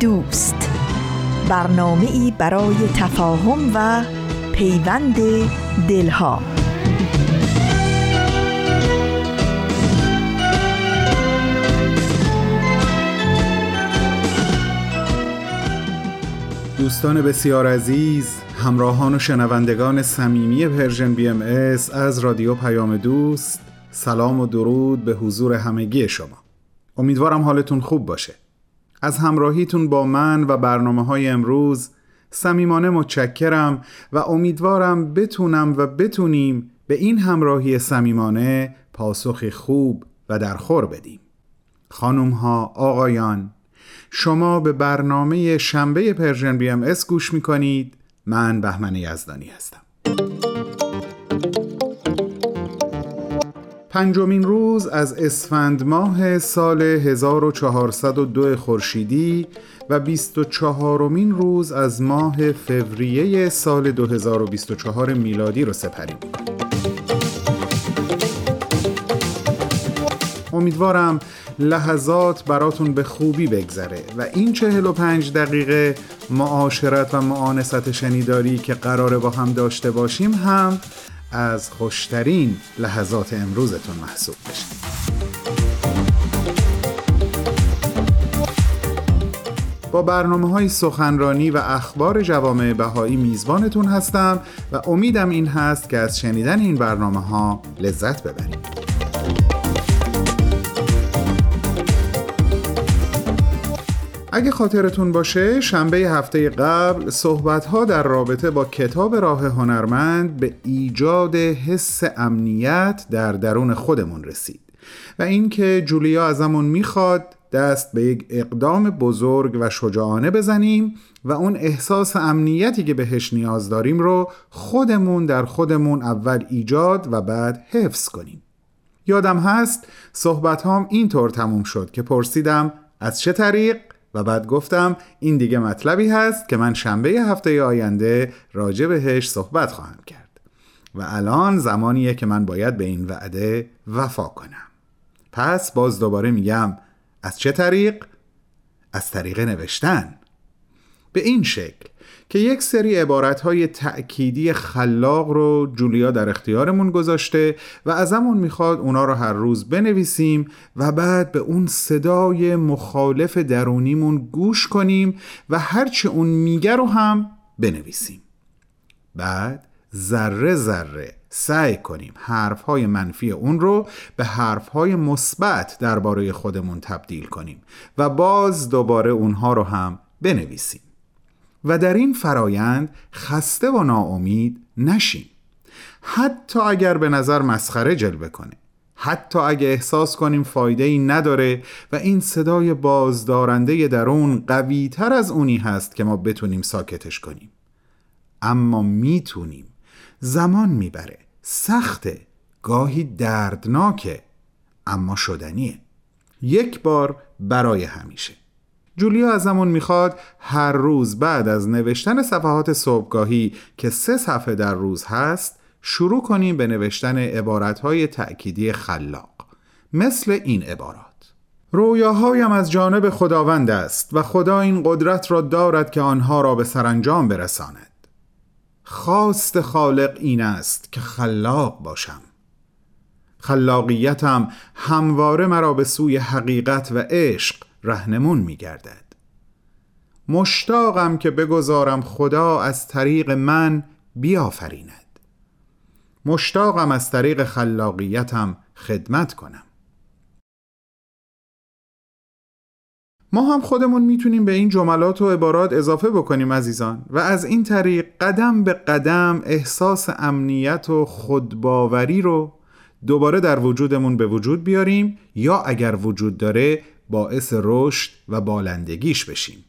دوست. برنامه ای برای تفاهم و پیوند دلها. دوستان بسیار عزیز همراهان و شنوندگان صمیمی Persian BMS رادیو پیام دوست سلام و درود به حضور همگی شما. امیدوارم حالتون خوب باشه. از همراهیتون با من و برنامه های امروز. صمیمانه متشکرم و امیدوارم بتونم و بتونیم به این همراهی صمیمانه پاسخ خوب و درخور بدیم. خانم ها آقایان شما به برنامه شنبه Persian BMS گوش می کنید من بهمن یزدانی هستم. پنجمین روز از اسفند ماه سال 1402 خورشیدی و 24 روز از ماه فوریه سال 2024 میلادی رو سپریم. امیدوارم لحظات براتون به خوبی بگذره و این 45 دقیقه معاشرت و معانست شنیداری که قراره با هم داشته باشیم هم از خوشترین لحظات امروزتون محسوب بشه. با برنامه های سخنرانی و اخبار جوامع بهایی میزبانتون هستم و امیدم این هست که از شنیدن این برنامه ها لذت ببرید. اگه خاطرتون باشه شنبه هفته قبل صحبت در رابطه با کتاب راه هنرمند به ایجاد حس امنیت در درون خودمون رسید و اینکه جولیا ازمون می‌خواد دست به یک اقدام بزرگ و شجاعانه بزنیم و اون احساس امنیتی که بهش نیاز داریم رو خودمون در خودمون اول ایجاد و بعد حفظ کنیم. یادم هست صحبت هام اینطور تموم شد که پرسیدم از چه طریق؟ و بعد گفتم این دیگه مطلبی هست که من شنبه هفته آینده راجع بهش صحبت خواهم کرد. و الان زمانیه که من باید به این وعده وفا کنم. پس باز دوباره میگم از چه طریق؟ از طریق نوشتن. به این شکل. که یک سری عبارتهای تأکیدی خلاق رو جولیا در اختیارمون گذاشته و ازمون می‌خواد اونا رو هر روز بنویسیم و بعد به اون صدای مخالف درونیمون گوش کنیم و هرچی اون میگه رو هم بنویسیم. بعد ذره ذره سعی کنیم حرفهای منفی اون رو به حرفهای مثبت درباره خودمون تبدیل کنیم و باز دوباره اونها رو هم بنویسیم. و در این فرایند خسته و ناامید نشیم حتی اگر به نظر مسخره جلوه کنه. حتی اگر احساس کنیم فایده ای نداره و این صدای بازدارنده درون قوی تر از اونی هست که ما بتونیم ساکتش کنیم. اما می‌تونیم. زمان می‌بره. سخته. گاهی دردناکه. اما شدنیه. یک بار برای همیشه. جولیا ازمون می‌خواد هر روز بعد از نوشتن صفحات صبحگاهی که سه صفحه در روز هست شروع کنیم به نوشتن عبارتهای تأکیدی خلاق مثل این عبارات. رویاهایم از جانب خداوند است و خدا این قدرت را دارد که آنها را به سرانجام برساند. خواست خالق این است که خلاق باشم. خلاقیتم همواره مرا به سوی حقیقت و عشق رهنمون می گردد مشتاقم که بگذارم خدا از طریق من بیافریند. مشتاقم از طریق خلاقیتم خدمت کنم. ما هم خودمون می‌تونیم به این جملات و عبارات اضافه بکنیم عزیزان و از این طریق قدم به قدم احساس امنیت و خودباوری رو دوباره در وجودمون به وجود بیاریم یا اگر وجود داره باعث رشد و بالندگیش بشیم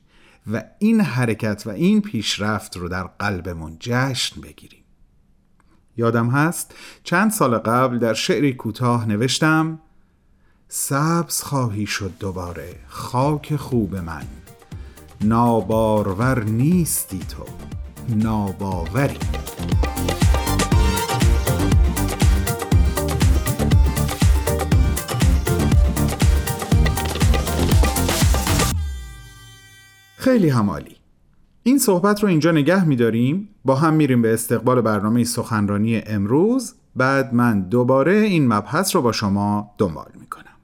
و این حرکت و این پیشرفت رو در قلبمون جشن بگیریم. یادم هست چند سال قبل در شعری کوتاه نوشتم سبز خواهی شد دوباره خاک خوب من. نابارور نیستی تو ناباوری. خیلی همالی. این صحبت رو اینجا نگه میداریم با هم میریم به استقبال برنامه سخنرانی امروز. بعد من دوباره این مبحث رو با شما دنبال می‌کنم.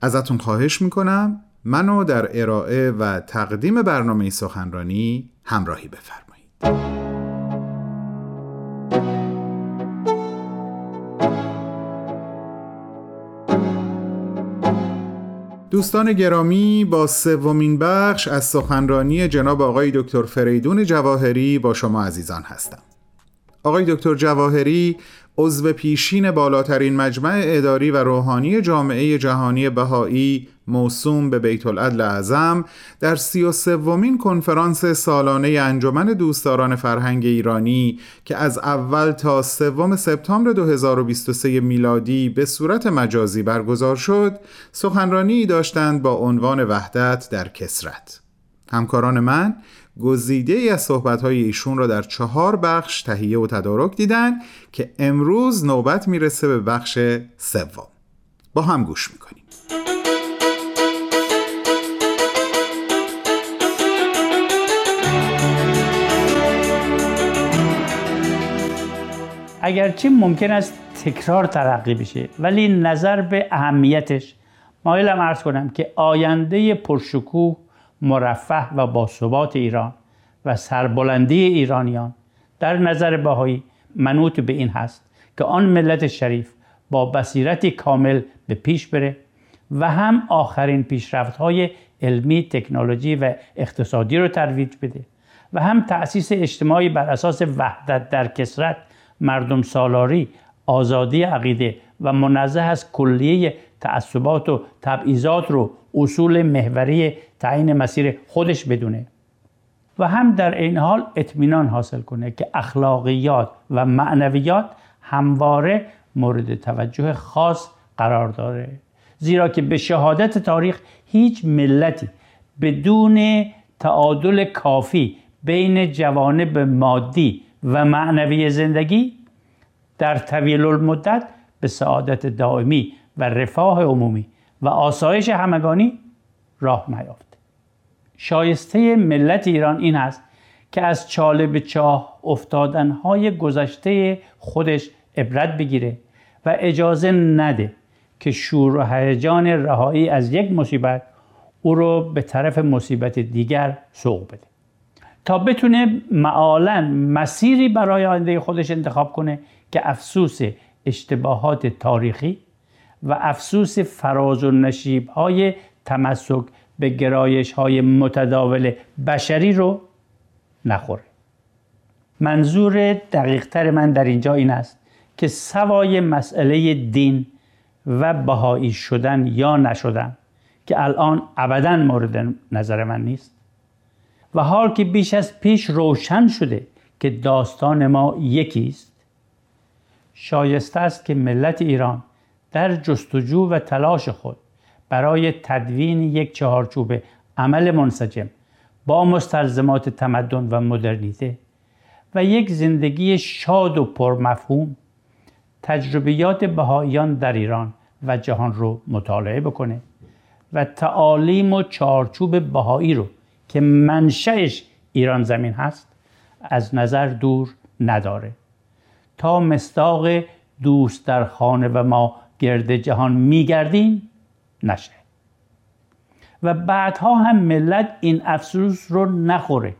ازتون خواهش می‌کنم منو در ارائه و تقدیم برنامه سخنرانی همراهی بفرمایید. دوستان گرامی با سومین بخش از سخنرانی جناب آقای دکتر فریدون جواهری با شما عزیزان هستم. آقای دکتر جواهری عضو پیشین بالاترین مجمع اداری و روحانی جامعه جهانی بهایی موسوم به بیت العدل اعظم در سی و سومین کنفرانس سالانه انجمن دوستداران فرهنگ ایرانی که از اول تا سوم سپتامبر 2023 میلادی به صورت مجازی برگزار شد سخنرانی داشتند با عنوان وحدت در کسرت. همکاران من گزیده ای از صحبتهای ایشون را در چهار بخش تهیه و تدارک دیدن که امروز نوبت می‌رسه به بخش سوم. با هم گوش می‌کنیم. اگرچه ممکن است تکرار ترقی بشه ولی نظر به اهمیتش. مایلم ارز کنم که آینده پرشکوه مرفه و باثبات ایران و سربلندی ایرانیان در نظر بهایی منوط به این هست که آن ملت شریف با بصیرتی کامل به پیش بره و هم آخرین پیشرفت های علمی تکنولوژی و اقتصادی رو ترویج بده و هم تأسیس اجتماعی بر اساس وحدت در کسرت مردم سالاری آزادی عقیده و منزه از کلیه تعصبات و تبعیضات رو اصول محوری تعیین مسیر خودش بدونه. و هم در این حال اطمینان حاصل کنه که اخلاقیات و معنویات همواره مورد توجه خاص قرار داره. زیرا که به شهادت تاریخ هیچ ملتی بدون تعادل کافی بین جوانب مادی و معنوی زندگی در طویل المدت به سعادت دائمی و رفاه عمومی و آسایش همگانی راه نیافت. شایسته ملت ایران این است که از چاله به چاه افتادنهای گذشته خودش عبرت بگیره و اجازه نده که شور و هیجان رهایی از یک مصیبت او رو به طرف مصیبت دیگر سوق بده. تا بتونه معالا مسیری برای آینده خودش انتخاب کنه که افسوس اشتباهات تاریخی و افسوس فراز و نشیب های تمسک به گرایش های متداول بشری رو نخوره. منظور دقیقتر من در اینجا این است که سوای مسئله دین و بهایی شدن یا نشدن که الان ابدا مورد نظر من نیست و حال که بیش از پیش روشن شده که داستان ما یکی است. شایسته است که ملت ایران در جستجو و تلاش خود برای تدوین یک چهارچوب عمل منسجم با مستلزمات تمدن و مدرنیته و یک زندگی شاد و پرمفهوم تجربیات بهاییان در ایران و جهان رو مطالعه بکنه و تعالیم و چارچوب بهایی رو که منشأش ایران زمین هست از نظر دور نداره. تا مستاق دوست در خانه و ما گرد جهان میگردیم نشه و بعدها هم ملت این افسوس رو نخوره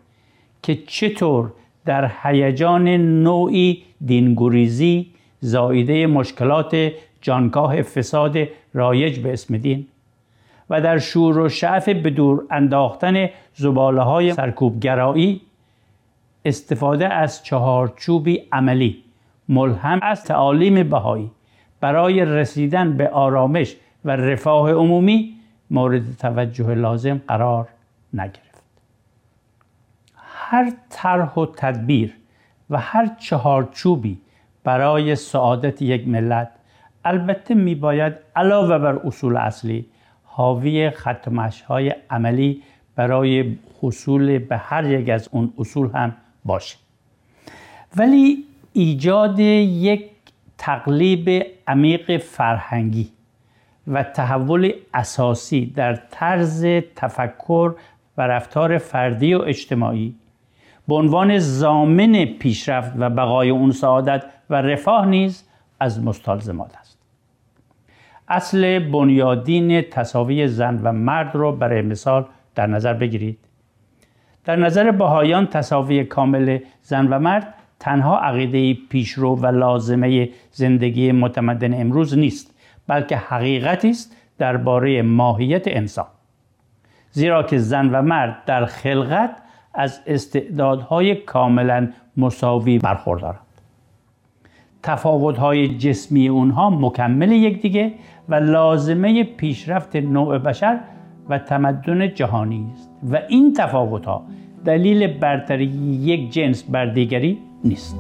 که چطور در هیجان نوعی دینگوریزی زایده مشکلات جانکاه فساد رایج به اسم دین و در شور و شعف به دور انداختن زباله های سرکوبگرایی استفاده از چهارچوبی عملی ملهم از تعالیم بهایی برای رسیدن به آرامش و رفاه عمومی مورد توجه لازم قرار نگرفت. هر طرح و تدبیر و هر چهارچوبی برای سعادت یک ملت البته میباید علاوه بر اصول اصلی حاوی ختمش های عملی برای حصول به هر یک از اون اصول هم باشه. ولی ایجاد یک تقلیب عمیق فرهنگی و تحول اساسی در طرز تفکر و رفتار فردی و اجتماعی به عنوان زامن پیشرفت و بقای اون سعادت و رفاه نیز از مستلزمات اصل بنیادین تصاوی زن و مرد رو برای مثال در نظر بگیرید. در نظر بهایان تصاوی کامل زن و مرد تنها عقیده پیشرو و لازمه زندگی متمدن امروز نیست بلکه حقیقتی است درباره ماهیت انسان. زیرا که زن و مرد در خلقت از استعدادهای کاملا مساوی برخوردارند. تفاوتهای جسمی اونها مکمل یکدیگه و لازمه پیشرفت نوع بشر و تمدن جهانی است. و این تفاوتها دلیل برتری یک جنس بر دیگری نیست.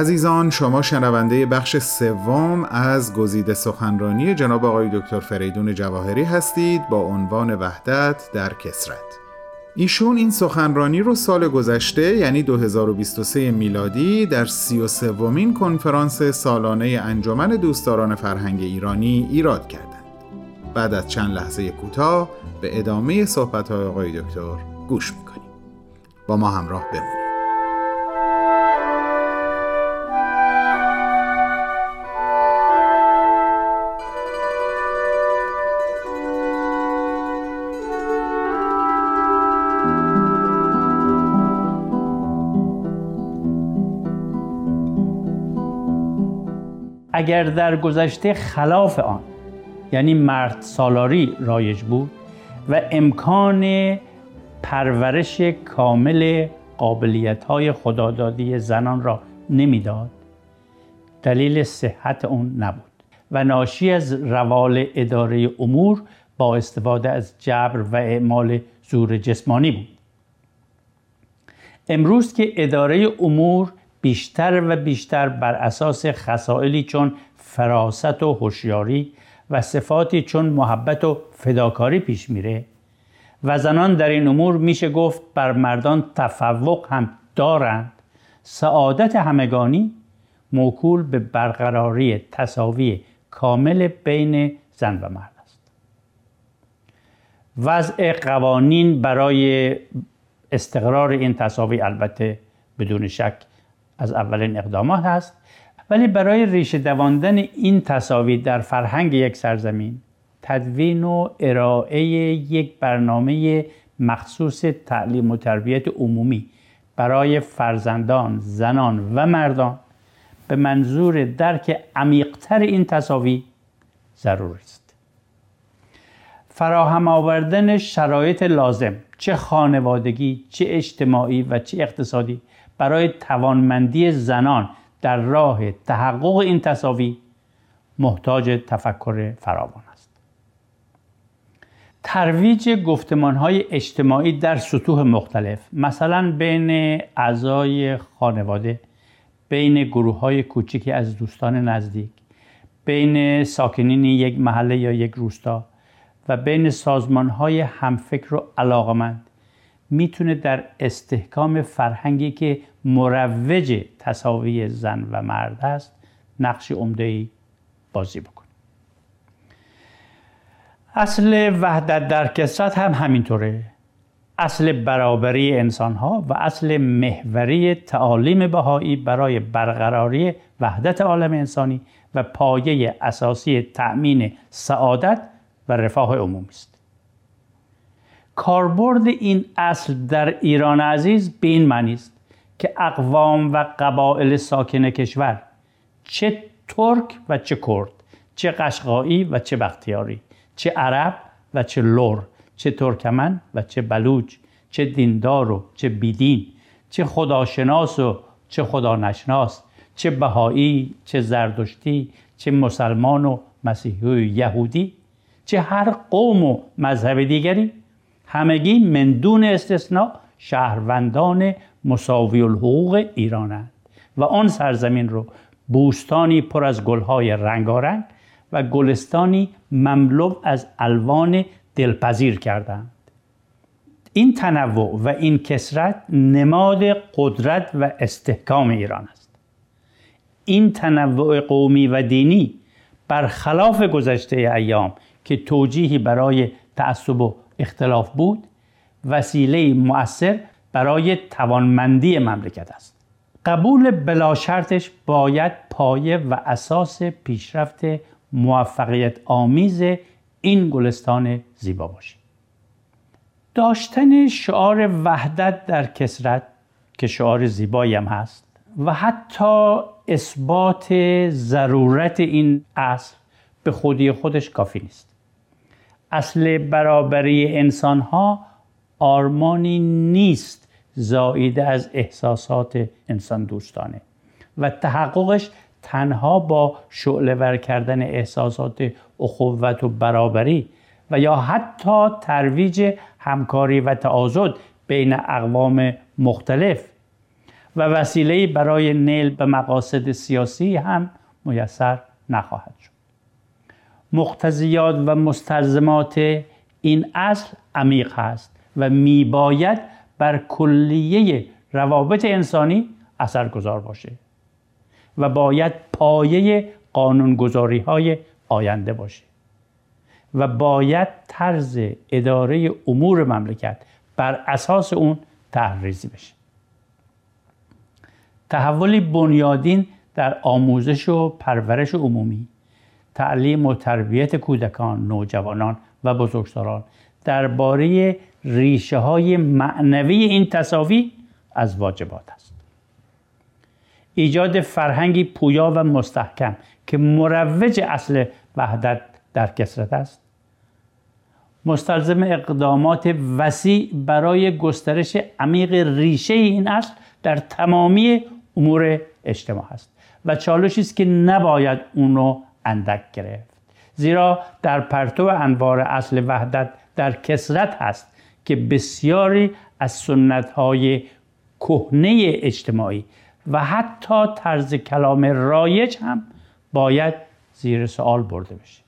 عزیزان شما شنونده بخش سوم از گزیده سخنرانی جناب آقای دکتر فریدون جواهری هستید با عنوان وحدت در کسرت ایشون این سخنرانی رو سال گذشته یعنی 2023 میلادی در 33 ومین کنفرانس سالانه انجمن دوستداران فرهنگ ایرانی ایراد کردند. بعد از چند لحظه کوتاه به ادامه صحبت های آقای دکتر گوش می‌کنیم. با ما همراه بمونید. اگر در گذشته خلاف آن یعنی مرد سالاری رایج بود و امکان پرورش کامل قابلیت های خدادادی زنان را نمی‌داد دلیل صحت اون نبود و ناشی از روال اداره امور با استفاده از جبر و اعمال زور جسمانی بود. امروز که اداره امور بیشتر و بیشتر بر اساس خصائلی چون فراست و هوشیاری و صفاتی چون محبت و فداکاری پیش میره. و زنان در این امور میشه گفت بر مردان تفوق هم دارند. سعادت همگانی موکول به برقراری تصاوی کامل بین زن و مرد است. وضع قوانین برای استقرار این تصاوی البته بدون شک از اولین اقدامات هست ولی برای ریشه دواندن این تصاوی در فرهنگ یک سرزمین تدوین و ارائه یک برنامه مخصوص تعلیم و تربیت عمومی برای فرزندان، زنان و مردان به منظور درک عمیقتر این تصاوی ضروری است. فراهم آوردن شرایط لازم چه خانوادگی، چه اجتماعی و چه اقتصادی برای توانمندی زنان در راه تحقق این تصاوی محتاج تفکر فراوان است. ترویج گفتمان های اجتماعی در سطوح مختلف مثلا بین اعضای خانواده بین گروه های کوچکی از دوستان نزدیک بین ساکنین یک محله یا یک روستا و بین سازمان های همفکر و علاقمند. می‌تونه در استحکام فرهنگی که مروج تصاوی زن و مرد است نقش عمده ای بازی بکنه. اصل وحدت در کسرت هم همینطوره. اصل برابری انسان ها و اصل محوری تعالیم بهایی برای برقراری وحدت عالم انسانی و پایه اساسی تأمین سعادت و رفاه عمومی است. کاربرد این اصل در ایران عزیز به این معنی است که اقوام و قبایل ساکن کشور چه ترک و چه کرد چه قشقایی و چه بختیاری چه عرب و چه لور چه ترکمن و چه بلوچ چه دیندار و چه بیدین چه خداشناس و چه خدا نشناس چه بهایی چه زردشتی چه مسلمان و مسیحی و یهودی چه هر قوم و مذهب دیگری. همگی مندون استثناء شهروندان مساوی الحقوق ایرانند و آن سرزمین رو بوستانی پر از گلهای رنگارنگ و گلستانی مملو از الوان دلپذیر کردند. این تنوع و این کسرت نماد قدرت و استحکام ایران است. این تنوع قومی و دینی برخلاف گذشته ایام که توجیهی برای تعصب و اختلاف بود وسیله مؤثر برای توانمندی مملکت است. قبول بلا شرطش باید پایه و اساس پیشرفت موفقیت آمیز این گلستان زیبا باشه داشتن شعار وحدت در کسرت که شعار زیبایی هم هست و حتی اثبات ضرورت این اصل به خودی خودش کافی نیست. اصل برابری انسان ها آرمانی نیست زاییده از احساسات انسان دوستانه و تحققش تنها با شعله کردن احساسات اخوت و برابری و یا حتی ترویج همکاری و تعاضد بین اقوام مختلف. و وسیله برای نیل به مقاصد سیاسی هم میسر نخواهد شد. مقتضیات و مستلزمات این اصل عمیق هست و میباید بر کلیه روابط انسانی اثرگذار باشه و باید پایه قانونگذاری های آینده باشه و باید طرز اداره امور مملکت بر اساس اون تحریزی بشه. تحولی بنیادین در آموزش و پرورش عمومی تعلیم و تربیت کودکان، نوجوانان و بزرگسالان درباره ریشه های معنوی این تصاوی از واجبات است. ایجاد فرهنگی پویا و مستحکم که مروج اصل وحدت در کسرت است مستلزم اقدامات وسیع برای گسترش عمیق ریشه این اصل در تمامی امور اجتماع است و چالشی است که نباید اونو اندک گرفت. زیرا در پرتو انوار اصل وحدت در کسرت هست که بسیاری از سنت های کهنه اجتماعی و حتی طرز کلام رایج هم باید زیر سوال برده بشه.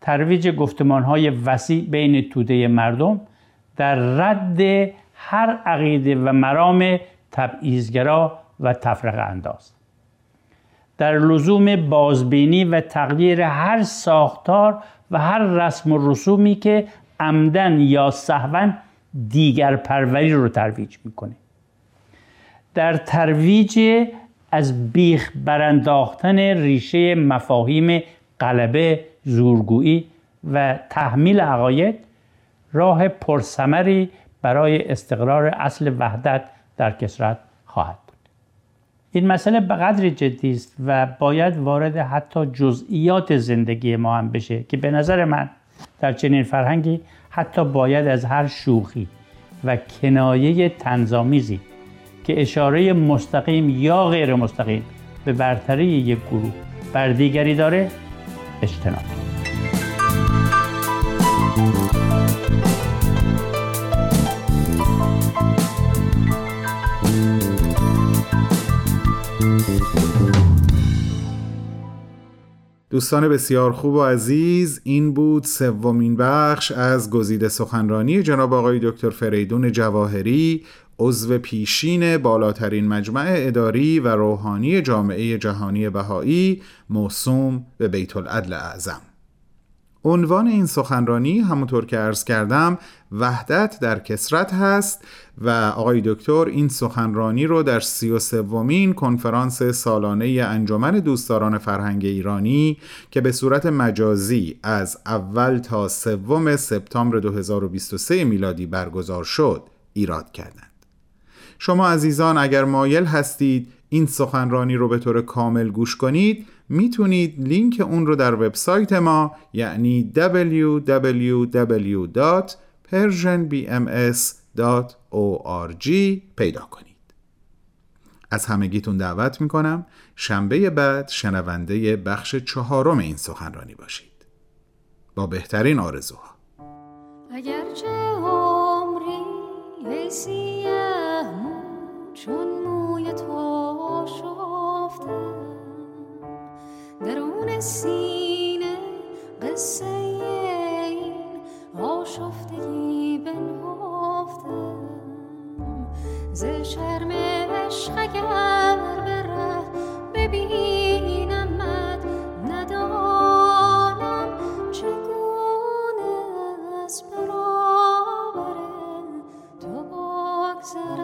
ترویج گفتمان های وسیع بین توده مردم در رد هر عقیده و مرام تبعیضگرا و تفرق انداز. در لزوم بازبینی و تغییر هر ساختار و هر رسم و رسومی که عمدن یا صحوا دیگر پروری رو ترویج می‌کنه. در ترویج از بیخ برانداختن ریشه مفاهیم غلبه زورگویی و تحمیل عقاید راه پرسمری برای استقرار اصل وحدت در کسرت خواهد. این مسئله به قدری جدی است و باید وارد حتی جزئیات زندگی ما هم بشه که به نظر من در چنین فرهنگی حتی باید از هر شوخی و کنایه تنظامیزی که اشاره مستقیم یا غیر مستقیم به برتری یک گروه بر دیگری داره اجتناب. دوستان بسیار خوب و عزیز این بود سومین بخش از گزیده سخنرانی جناب آقای دکتر فریدون جواهری عضو پیشین بالاترین مجمع اداری و روحانی جامعه جهانی بهایی موسوم به بیت العدل اعظم. عنوان این سخنرانی همونطور که عرض کردم وحدت در کسرت هست و آقای دکتر این سخنرانی رو در سی و سومین کنفرانس سالانه انجمن دوستداران فرهنگ ایرانی که به صورت مجازی از اول تا سوم سپتامبر 2023 میلادی برگزار شد ایراد کردند. شما عزیزان اگر مایل هستید این سخنرانی رو به طور کامل گوش کنید می‌تونید لینک اون رو در وبسایت ما یعنی www.persianbms.org پیدا کنید. از همگیتون دعوت می‌کنم شنبه بعد شنونده بخش چهارم این سخنرانی باشید. با بهترین آرزوها. اگرچه عمری چون موی تو شفته درون سینه قصه این آشفتگی بنهفته. ز شرم عشق اگر بره ببینمت ندانم چگونه از برابر تو بگذرم.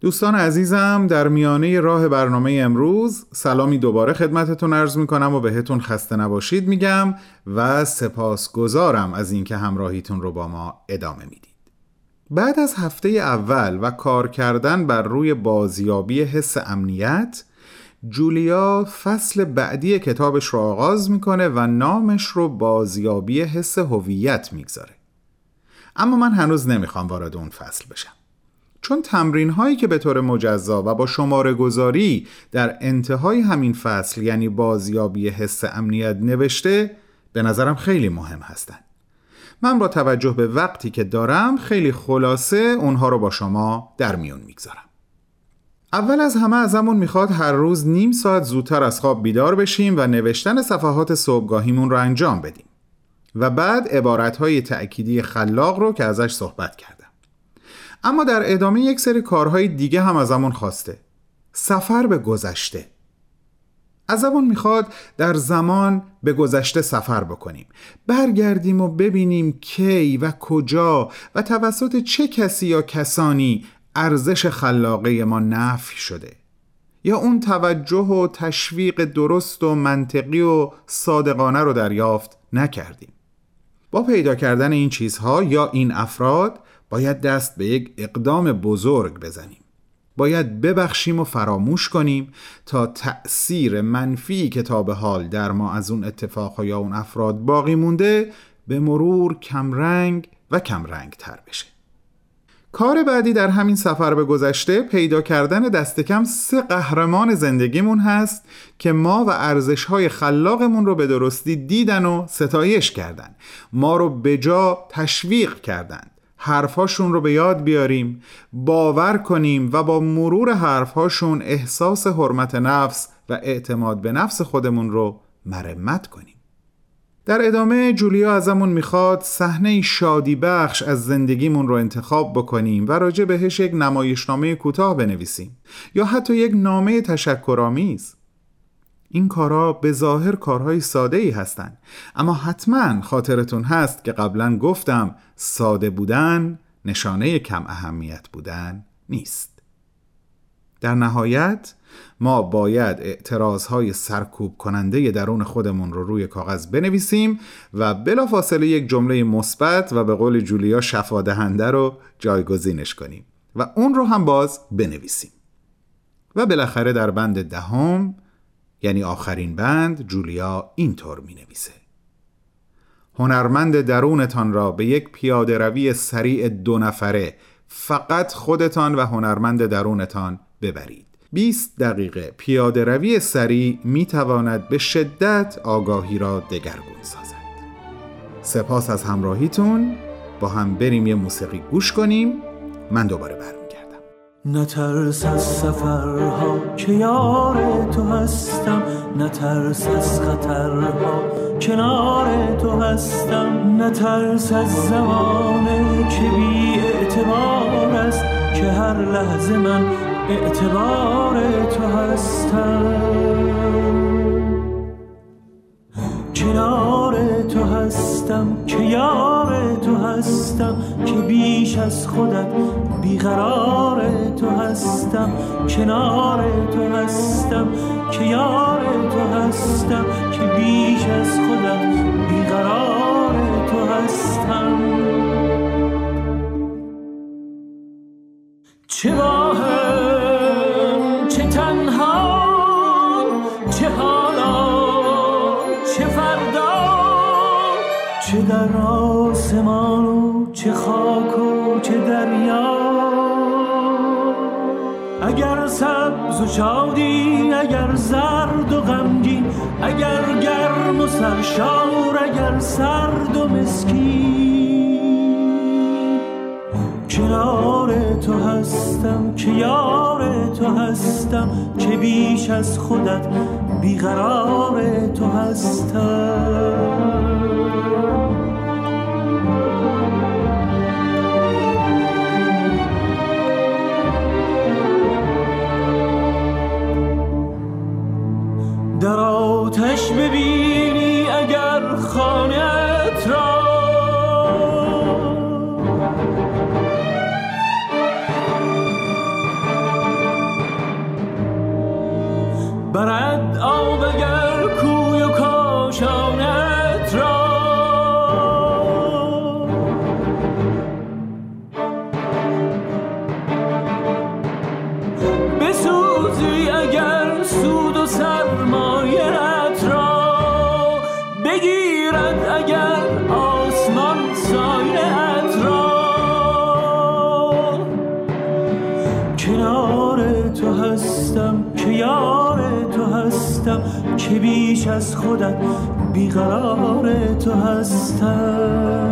دوستان عزیزم در میانه راه برنامه امروز سلامی دوباره خدمتتون عرض می‌کنم و بهتون خسته نباشید میگم و سپاسگزارم از اینکه همراهیتون رو با ما ادامه می‌دید. بعد از هفته اول و کار کردن بر روی بازیابی حس امنیت جولیا فصل بعدی کتابش رو آغاز می‌کنه و نامش رو بازیابی حس هویت می‌گذاره. اما من هنوز نمی‌خوام وارد اون فصل بشم. چون تمرین هایی که به طور مجزا و با شماره گذاری در انتهای همین فصل یعنی بازیابی حس امنیت نوشته به نظرم خیلی مهم هستند. من با توجه به وقتی که دارم خیلی خلاصه اونها رو با شما در میون می‌گذارم. اول از همه ازمون می‌خواد هر روز نیم ساعت زودتر از خواب بیدار بشیم و نوشتن صفحات صبحگاهیمون رو انجام بدیم و بعد عبارتهای تأکیدی خلاق رو که ازش صحبت کردم. اما در ادامه یک سری کارهای دیگه هم ازمون خواسته. سفر به گذشته. ازمون می‌خواد در زمان به گذشته سفر بکنیم. برگردیم و ببینیم کی و کجا و توسط چه کسی یا کسانی ارزش خلاقه ما نفی شده. یا اون توجه و تشویق درست و منطقی و صادقانه رو دریافت نکردیم. با پیدا کردن این چیزها یا این افراد باید دست به یک اقدام بزرگ بزنیم. باید ببخشیم و فراموش کنیم تا تأثیر منفی که تا به حال در ما از اون اتفاقها یا اون افراد باقی مونده به مرور کمرنگ و کمرنگ تر بشه. کار بعدی در همین سفر به گذشته پیدا کردن دست کم سه قهرمان زندگیمون هست که ما و ارزشهای خلاقمون رو به درستی دیدن و ستایش کردن. ما رو به جا تشویق کردن. حرفهاشون رو به یاد بیاریم باور کنیم و با مرور حرفهاشون احساس حرمت نفس و اعتماد به نفس خودمون رو مرمت کنیم. در ادامه جولیا ازمون می‌خواد صحنه شادی بخش از زندگیمون رو انتخاب بکنیم و راجع بهش یک نمایشنامه کوتاه بنویسیم یا حتی یک نامه تشکرآمیز. این کارها به ظاهر کارهای ساده ای هستند اما حتما خاطرتون هست که قبلا گفتم ساده بودن نشانه کم اهمیت بودن نیست. در نهایت ما باید اعتراضهای سرکوب کننده درون خودمون رو روی کاغذ بنویسیم و بلافاصله یک جمله مثبت و به قول جولیا شفادهنده رو جایگزینش کنیم و اون رو هم باز بنویسیم. و بالاخره در بند دهم یعنی آخرین بند جولیا اینطور می نویسه هنرمند درونتان را به یک پیاده روی سریع دو نفره فقط خودتان و هنرمند درونتان ببرید. 20 دقیقه پیاده روی سریع می تواند به شدت آگاهی را دگرگون سازد. سپاس از همراهیتون. با هم بریم یه موسیقی گوش کنیم. من دوباره برمیگردم نترس از سفرها که یار تو هستم. نترس از خطرها کنار تو هستم. نترس از زمانه که بی اعتبار است. که هر لحظه من اعتبار تو هستم. کنار تو هستم که یار تو هستم که بیش از خودت بیقرار تو هستم. کنار تو هستم که یار تو هستم که بیش از خودم بیقرار تو هستم. چه چه در آسمان و چه خاک و چه دریا. اگر سبز و شادی اگر زرد و غمگین اگر گرم و سرشار اگر سرد و مسکین کنار تو هستم که یار تو هستم که بیش از خودت بیقرار تو هستم. یار تو هستم. که بیش از خودت بیقرار تو هستم.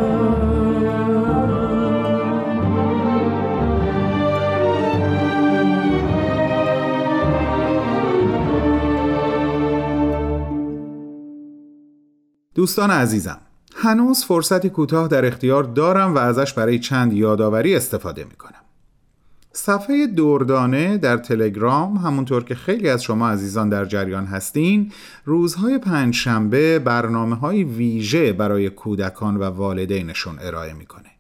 دوستان عزیزم هنوز فرصتی کوتاه در اختیار دارم و ازش برای چند یادآوری استفاده می‌کنم. صفحه دردانه در تلگرام همونطور که خیلی از شما عزیزان در جریان هستین روزهای پنج شنبه برنامه های ویژه برای کودکان و والدینشون ارائه می‌کنه.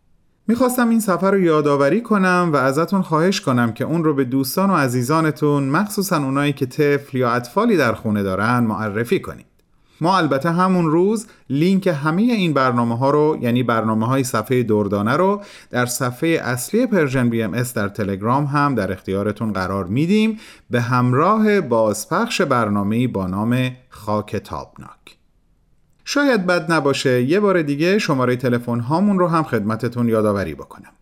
می‌خواستم این سفر رو یادآوری کنم و ازتون خواهش کنم که اون رو به دوستان و عزیزانتون مخصوصا اونایی که طفل یا اطفالی در خونه دارن معرفی کنید ما البته همون روز لینک همه این برنامه ها رو یعنی برنامه های صفحه دردانه رو در صفحه اصلی Persian BMS در تلگرام هم در اختیارتون قرار میدیم به همراه بازپخش برنامه با نام خاک تابناک. شاید بد نباشه یه بار دیگه شماره تلفن هامون رو هم خدمتتون یادآوری بکنم.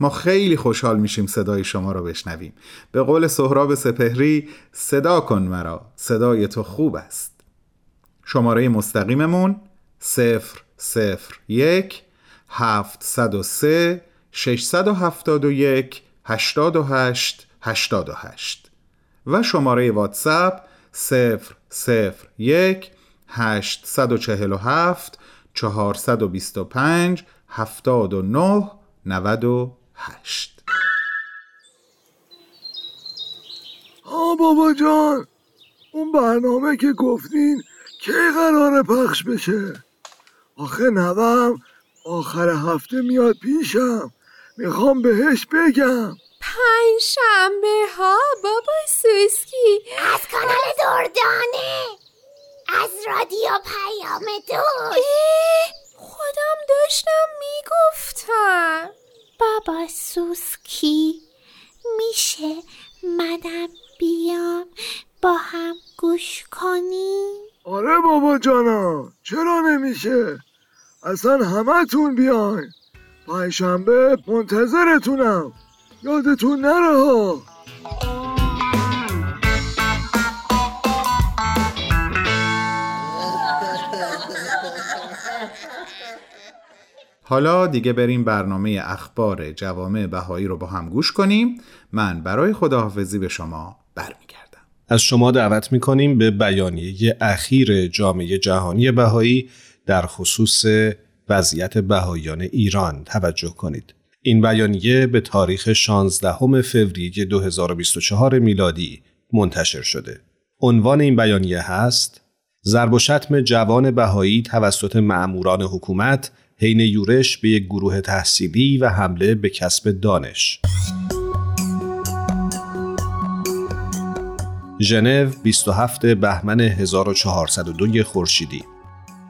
ما خیلی خوشحال میشیم صدای شما رو بشنویم. به قول سهراب سپهری صدا کن مرا صدای تو خوب است. شماره مستقیممون 001 703 671 88 88 و شماره واتساپ 001 847 425 79 98 آ بابا جان اون برنامه که گفتین کی قراره پخش بشه؟ آخه نوام آخر هفته میاد پیشم. می‌خوام بهش بگم. پنج شنبه ها بابا سوسکی. از کانال دردانه از رادیو پیام دوست. خودم داشتم می‌گفتم. بابا سوسکی میشه منم بیام با هم گوش کنیم آره بابا جانم چرا نمیشه؟ اصلا همه بیاین. پنجشنبه منتظرتونم. یادتون نره ها. حالا دیگه بریم برنامه اخبار جوامع بهایی رو با هم گوش کنیم. من برای خداحافظی به شما برمیگردم. از شما دعوت می‌کنیم به بیانیه اخیر جامعه جهانی بهایی در خصوص وضعیت بهاییان ایران توجه کنید. این بیانیه به تاریخ 16 فوریه 2024 میلادی منتشر شده. عنوان این بیانیه هست ضرب و شتم جوان بهایی توسط معموران حکومت حین یورش به یک گروه تحصیلی و حمله به کسب دانش. ژنو 27 بهمن 1402 خورشیدی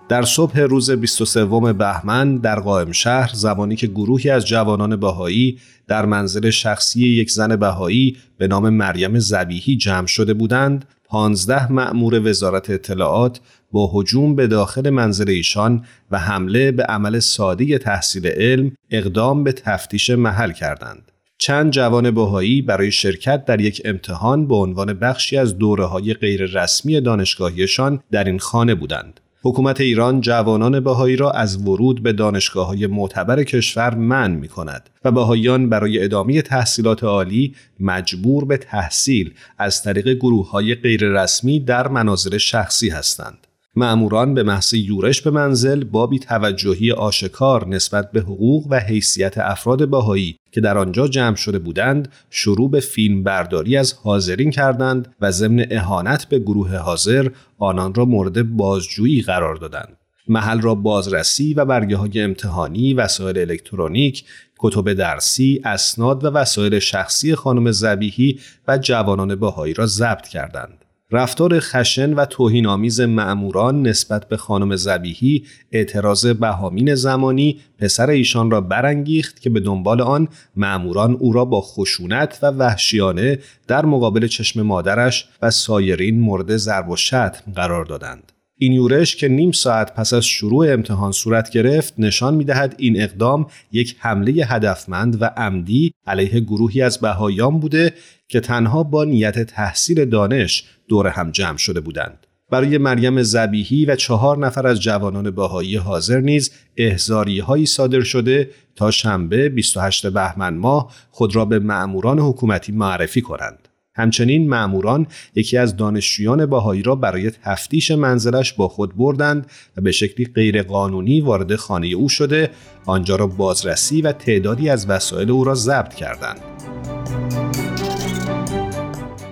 در صبح روز 23 بهمن در قائم شهر زمانی که گروهی از جوانان بهایی در منزل شخصی یک زن بهایی به نام مریم زبیهی جمع شده بودند، پانزده مأمور وزارت اطلاعات با هجوم به داخل منزل ایشان و حمله به عمل ساده تحصیل علم اقدام به تفتیش محل کردند. چند جوان بهایی برای شرکت در یک امتحان به عنوان بخشی از دوره های غیر رسمی دانشگاهیشان در این خانه بودند. حکومت ایران جوانان بهایی را از ورود به دانشگاه های معتبر کشور منع می کند و بهاییان برای ادامه تحصیلات عالی مجبور به تحصیل از طریق گروه های غیررسمی در مناظر شخصی هستند. معموران به محض یورش به منزل با توجهی آشکار نسبت به حقوق و حیثیت افراد بهایی که در آنجا جمع شده بودند شروع به فیلم برداری از حاضرین کردند و ضمن اهانت به گروه حاضر آنان را مورد بازجویی قرار دادند محل را بازرسی و برگه های امتحانی، وسایل الکترونیک، کتب درسی، اسناد و وسایل شخصی خانم زبیهی و جوانان بهایی را ضبط کردند. رفتار خشن و توهین آمیز معموران نسبت به خانم زبیهی اعتراض بهامین زمانی پسر ایشان را برانگیخت که به دنبال آن معموران او را با خشونت و وحشیانه در مقابل چشم مادرش و سایرین مورد ضرب و شتم قرار دادند. این یورش که نیم ساعت پس از شروع امتحان صورت گرفت نشان می دهد این اقدام یک حمله هدفمند و عمدی علیه گروهی از بهایان بوده که تنها با نیت تحصیل دانش دور هم جمع شده بودند. برای مریم زبیهی و چهار نفر از جوانان باهایی حاضر نیز احزاری هایی صادر شده تا شنبه 28 بهمن ماه خود را به معموران حکومتی معرفی کنند. همچنین معموران یکی از دانشجویان باهایی را برای تفتیش منزلش با خود بردند و به شکلی غیرقانونی وارد خانه او شده آنجا را بازرسی و تعدادی از وسایل او را ضبط کردند.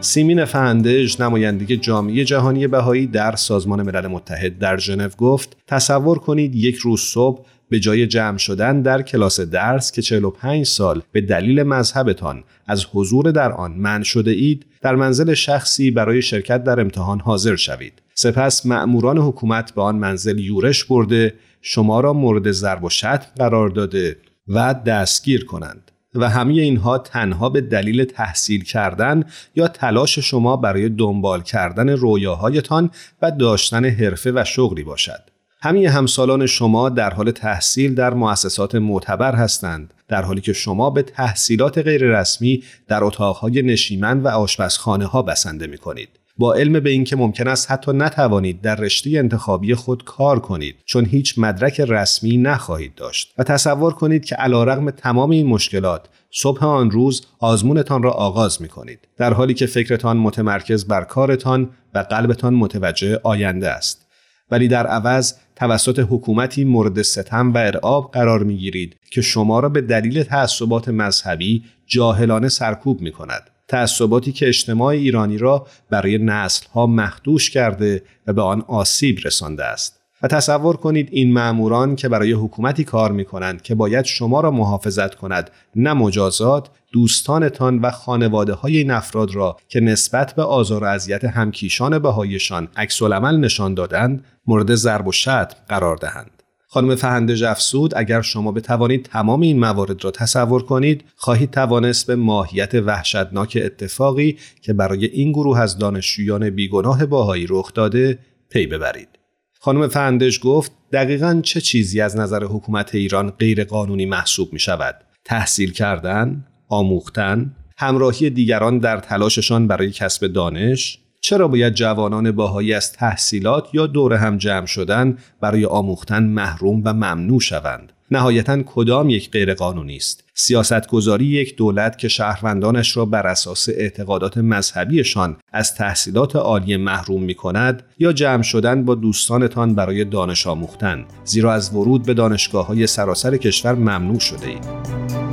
سیمین فهندج نماینده جامعه جهانی بهایی در سازمان ملل متحد در ژنو گفت تصور کنید یک روز صبح به جای جمع شدن در کلاس درس که 45 سال به دلیل مذهبتان از حضور در آن من شده اید در منزل شخصی برای شرکت در امتحان حاضر شوید سپس مأموران حکومت به آن منزل یورش برده شما را مورد ضرب و شتم قرار داده و دستگیر کنند و همه اینها تنها به دلیل تحصیل کردن یا تلاش شما برای دنبال کردن رویاهایتان و داشتن حرفه و شغلی باشد. همه همسالان شما در حال تحصیل در مؤسسات معتبر هستند در حالی که شما به تحصیلات غیررسمی در اتاقهای نشیمن و آشپزخانه ها بسنده می کنید. با علم به اینکه ممکن است حتی نتوانید در رشته انتخابی خود کار کنید چون هیچ مدرک رسمی نخواهید داشت. و تصور کنید که علیرغم تمام این مشکلات صبح آن روز آزمونتان را آغاز می کنید در حالی که فکرتان متمرکز بر کارتان و قلبتان متوجه آینده است. ولی در عوض توسط حکومتی مورد ستم و ارعاب قرار می گیرید که شما را به دلیل تعصبات مذهبی جاهلانه سرکوب می کند. تعصباتی که اجتماع ایرانی را برای نسلها مخدوش کرده و به آن آسیب رسانده است. و تصور کنید این معموران که برای حکومتی کار می کنند که باید شما را محافظت کند نه مجازات دوستانتان و خانواده های این افراد را که نسبت به آزار و اذیت همکیشان بهایشان عکس نشان دادند مورد ضرب و شتم قرار دهند. خانم فهنده افسود اگر شما بتوانید تمام این موارد را تصور کنید خواهید توانست به ماهیت وحشتناک اتفاقی که برای این گروه از دانشجویان بیگناه باهایی رخ داده پی ببرید. خانم فهندش گفت دقیقا چه چیزی از نظر حکومت ایران غیر قانونی محسوب می شود تحصیل کردن آموختن همراهی دیگران در تلاششان برای کسب دانش؟ چرا باید جوانان باهایی از تحصیلات یا دور هم جمع شدن برای آموختن محروم و ممنوع شوند؟ نهایتا کدام یک غیرقانونی است؟ سیاستگذاری یک دولت که شهروندانش را بر اساس اعتقادات مذهبیشان از تحصیلات عالی محروم می کند یا جمع شدن با دوستانتان برای دانش آموختن زیرا از ورود به دانشگاه های سراسر کشور ممنوع شده اید.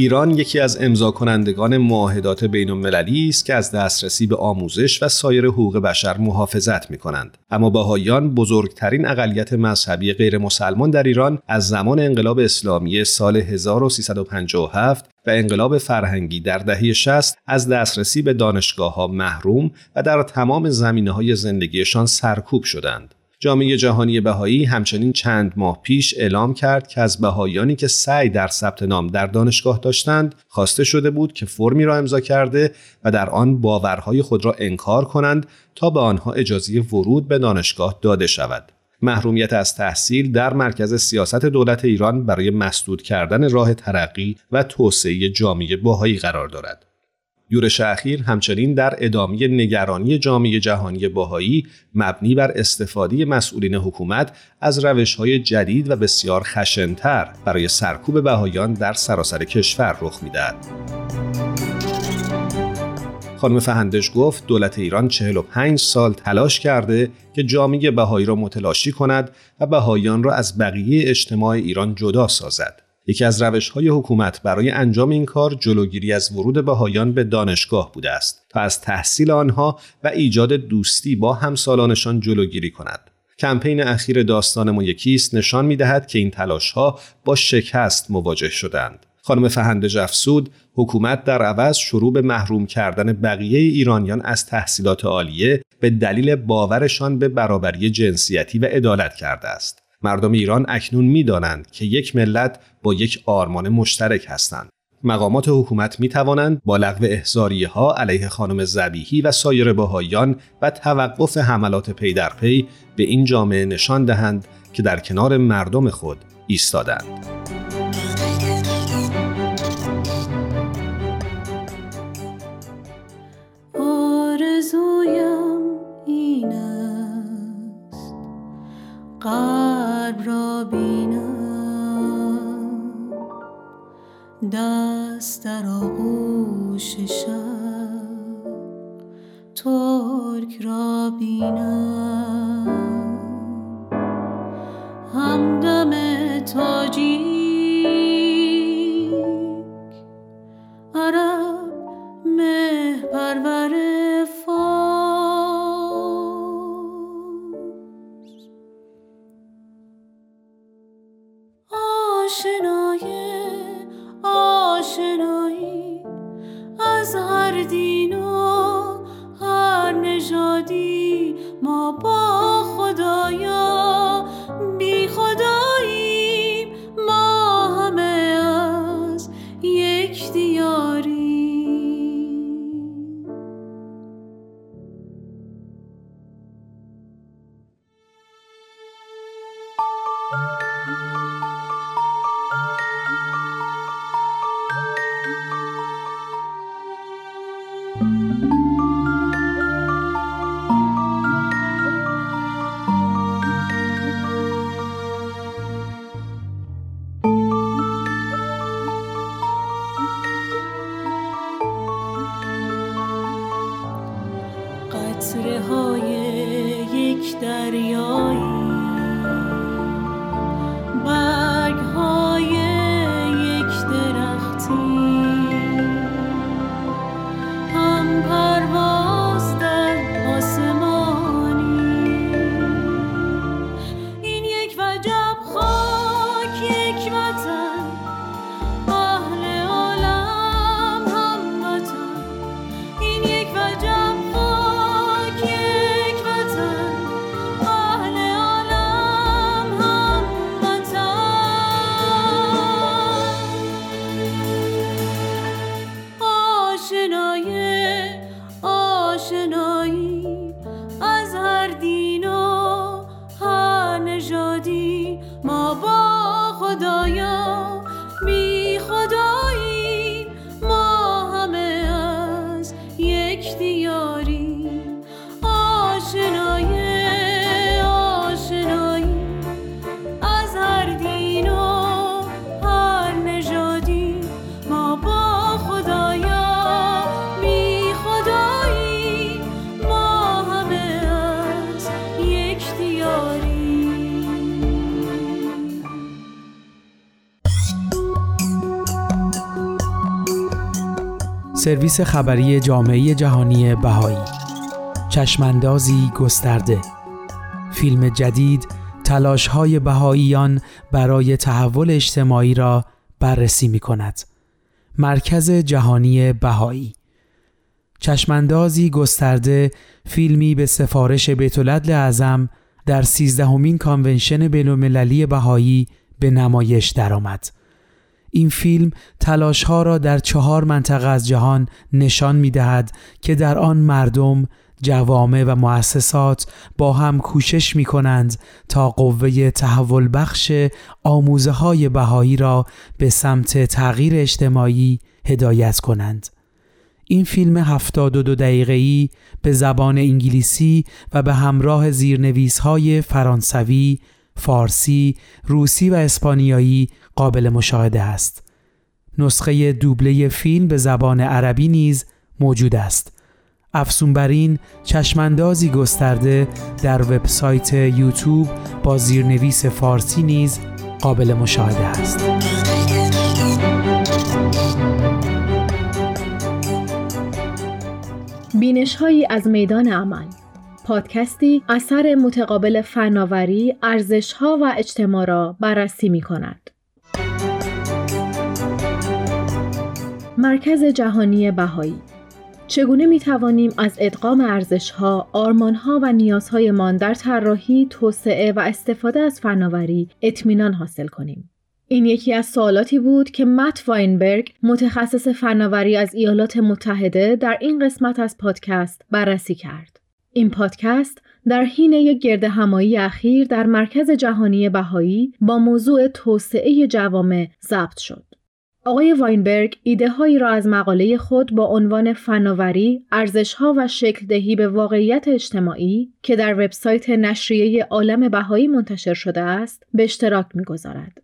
ایران یکی از امضا کنندگان معاهدات بین المللی است که از دسترسی به آموزش و سایر حقوق بشر محافظت می کنند. اما باهایان بزرگترین اقلیت مذهبی غیر مسلمان در ایران از زمان انقلاب اسلامی سال 1357 و انقلاب فرهنگی در دهه 60 از دسترسی به دانشگاه ها محروم و در تمام زمینه های زندگیشان سرکوب شدند. جامعه جهانی بهایی همچنین چند ماه پیش اعلام کرد که از بهاییانی که سعی در ثبت نام در دانشگاه داشتند خواسته شده بود که فرمی را امضا کرده و در آن باورهای خود را انکار کنند تا به آنها اجازه ورود به دانشگاه داده شود. محرومیت از تحصیل در مرکز سیاست دولت ایران برای مسدود کردن راه ترقی و توسعه جامعه بهایی قرار دارد. یورش اخیر همچنین در ادامه نگرانی جامعه جهانی باهایی مبنی بر استفاده مسئولین حکومت از روشهای جدید و بسیار خشنتر برای سرکوب بهایان در سراسر کشور رخ می‌دهد. خانم فهندش گفت دولت ایران 45 سال تلاش کرده که جامعه بهایی را متلاشی کند و بهاییان را از بقیه اجتماع ایران جدا سازد. یکی از روش های حکومت برای انجام این کار جلوگیری از ورود بهایان به دانشگاه بوده است تا از تحصیل آنها و ایجاد دوستی با همسالانشان جلوگیری کند. کمپین اخیر داستان ما یکیست نشان می دهد که این تلاش ها با شکست مواجه شدند. خانم فهنده جفسود حکومت در عوض شروع به محروم کردن بقیه ایرانیان از تحصیلات عالیه به دلیل باورشان به برابری جنسیتی و عدالت کرده است. مردم ایران اکنون می‌دانند که یک ملت با یک آرمان مشترک هستند. مقامات حکومت می توانند با لغو احزاریه ها علیه خانم زبیهی و سایر بهاییان و توقف حملات پی در پی به این جامعه نشان دهند که در کنار مردم خود ایستادند. آرزویم این است قلب را بینم. دست در آغوش شب ترک را بینم. همدم تاجیک سرویس خبری جامعه جهانی بهایی. چشماندازی گسترده. فیلم جدید تلاش های بهاییان برای تحول اجتماعی را بررسی می کند مرکز جهانی بهایی. چشماندازی گسترده فیلمی به سفارش بیت اعظم در سیزدهمین کانونشن بین‌المللی بهایی به نمایش درآمد. این فیلم تلاش ها را در چهار منطقه از جهان نشان می دهد که در آن مردم، جوامع و مؤسسات با هم کوشش می کنند تا قوه تحول بخش آموزه های بهایی را به سمت تغییر اجتماعی هدایت کنند. این فیلم 72 دقیقه‌ای به زبان انگلیسی و به همراه زیرنویس های فرانسوی، فارسی، روسی و اسپانیایی قابل مشاهده است. نسخه دوبله فیلم به زبان عربی نیز موجود است. افزون بر این چشماندازی گسترده در وبسایت یوتیوب با زیرنویس فارسی نیز قابل مشاهده است. بینش هایی از میدان عمل پادکستی اثر متقابل فناوری، ارزش ها و اجتماع را بررسی می کند. مرکز جهانی بهایی چگونه می توانیم از ادغام ارزش ها، آرمان ها و نیازهایمان در طراحی، توسعه و استفاده از فناوری اطمینان حاصل کنیم؟ این یکی از سوالاتی بود که مت واینبرگ متخصص فناوری از ایالات متحده در این قسمت از پادکست بررسی کرد. این پادکست در حین یک گرد همایی اخیر در مرکز جهانی بهایی با موضوع توسعه جوامع ضبط شد. آقای واینبرگ ایده هایی را از مقاله خود با عنوان فناوری، ارزشها و شکل دهی به واقعیت اجتماعی که در وبسایت نشریه عالم بهایی منتشر شده است به اشتراک می‌گذارد.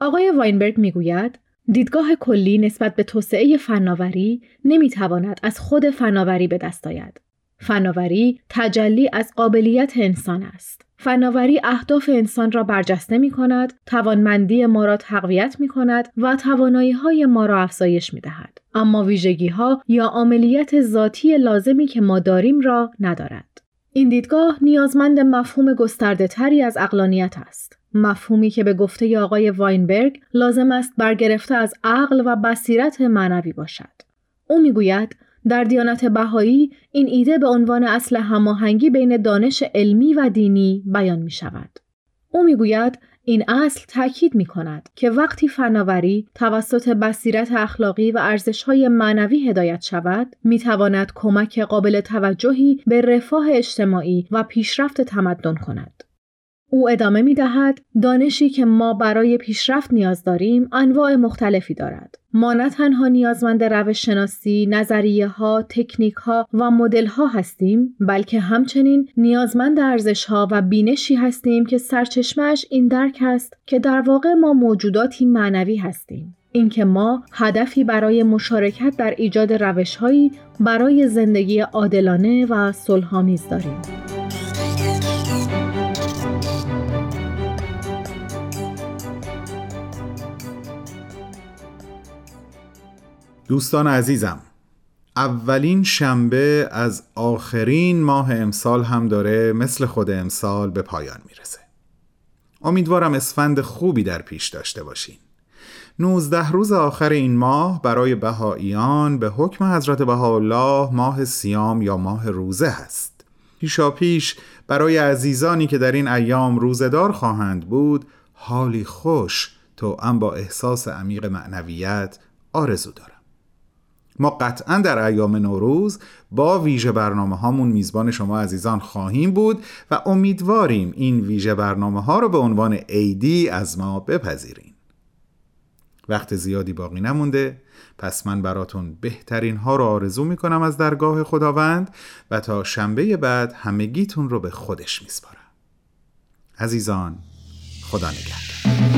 آقای واینبرگ می‌گوید دیدگاه کلی نسبت به توسعه فناوری نمی‌تواند از خود فناوری به دست آید. فناوری تجلی از قابلیت انسان است. فناوری اهداف انسان را برجسته می کند، توانمندی ما را تقویت می کند و توانایی های ما را افزایش می دهد. اما ویژگی ها یا عملیت ذاتی لازمی که ما داریم را ندارد. این دیدگاه نیازمند مفهوم گسترده تری از اقلانیت است. مفهومی که به گفته آقای واینبرگ لازم است برگرفته از عقل و بصیرت معنوی باشد. او می‌گوید در دیانت بهایی این ایده به عنوان اصل هماهنگی بین دانش علمی و دینی بیان می شود. او می‌گوید این اصل تاکید می کند که وقتی فناوری توسط بصیرت اخلاقی و ارزشهای معنوی هدایت شود می تواند کمک قابل توجهی به رفاه اجتماعی و پیشرفت تمدن کند. او ادامه می دهد دانشی که ما برای پیشرفت نیاز داریم انواع مختلفی دارد. ما نه تنها نیازمند روش شناسی، نظریه ها، تکنیک ها و مدل ها هستیم بلکه همچنین نیازمند ارزش ها و بینشی هستیم که سرچشمش این درک است که در واقع ما موجوداتی معنوی هستیم. اینکه ما هدفی برای مشارکت در ایجاد روشهایی برای زندگی عادلانه و صلحآمیز داریم. دوستان عزیزم اولین شنبه از آخرین ماه امسال هم داره مثل خود امسال به پایان می‌رسه. امیدوارم اسفند خوبی در پیش داشته باشین. 19 روز آخر این ماه برای بهاییان به حکم حضرت بهاءالله ماه سیام یا ماه روزه هست. پیشا پیش برای عزیزانی که در این ایام روزدار خواهند بود حالی خوش تو ام با احساس عمیق معنویت آرزو دارم. ما قطعا در ایام نوروز با ویژه برنامه هامون میزبان شما عزیزان خواهیم بود و امیدواریم این ویژه برنامه ها رو به عنوان عیدی از ما بپذیرین. وقت زیادی باقی نمونده. پس من براتون بهترین ها رو آرزو می‌کنم از درگاه خداوند و تا شنبه بعد همگیتون رو به خودش میسپارم. عزیزان خدا نگهدار.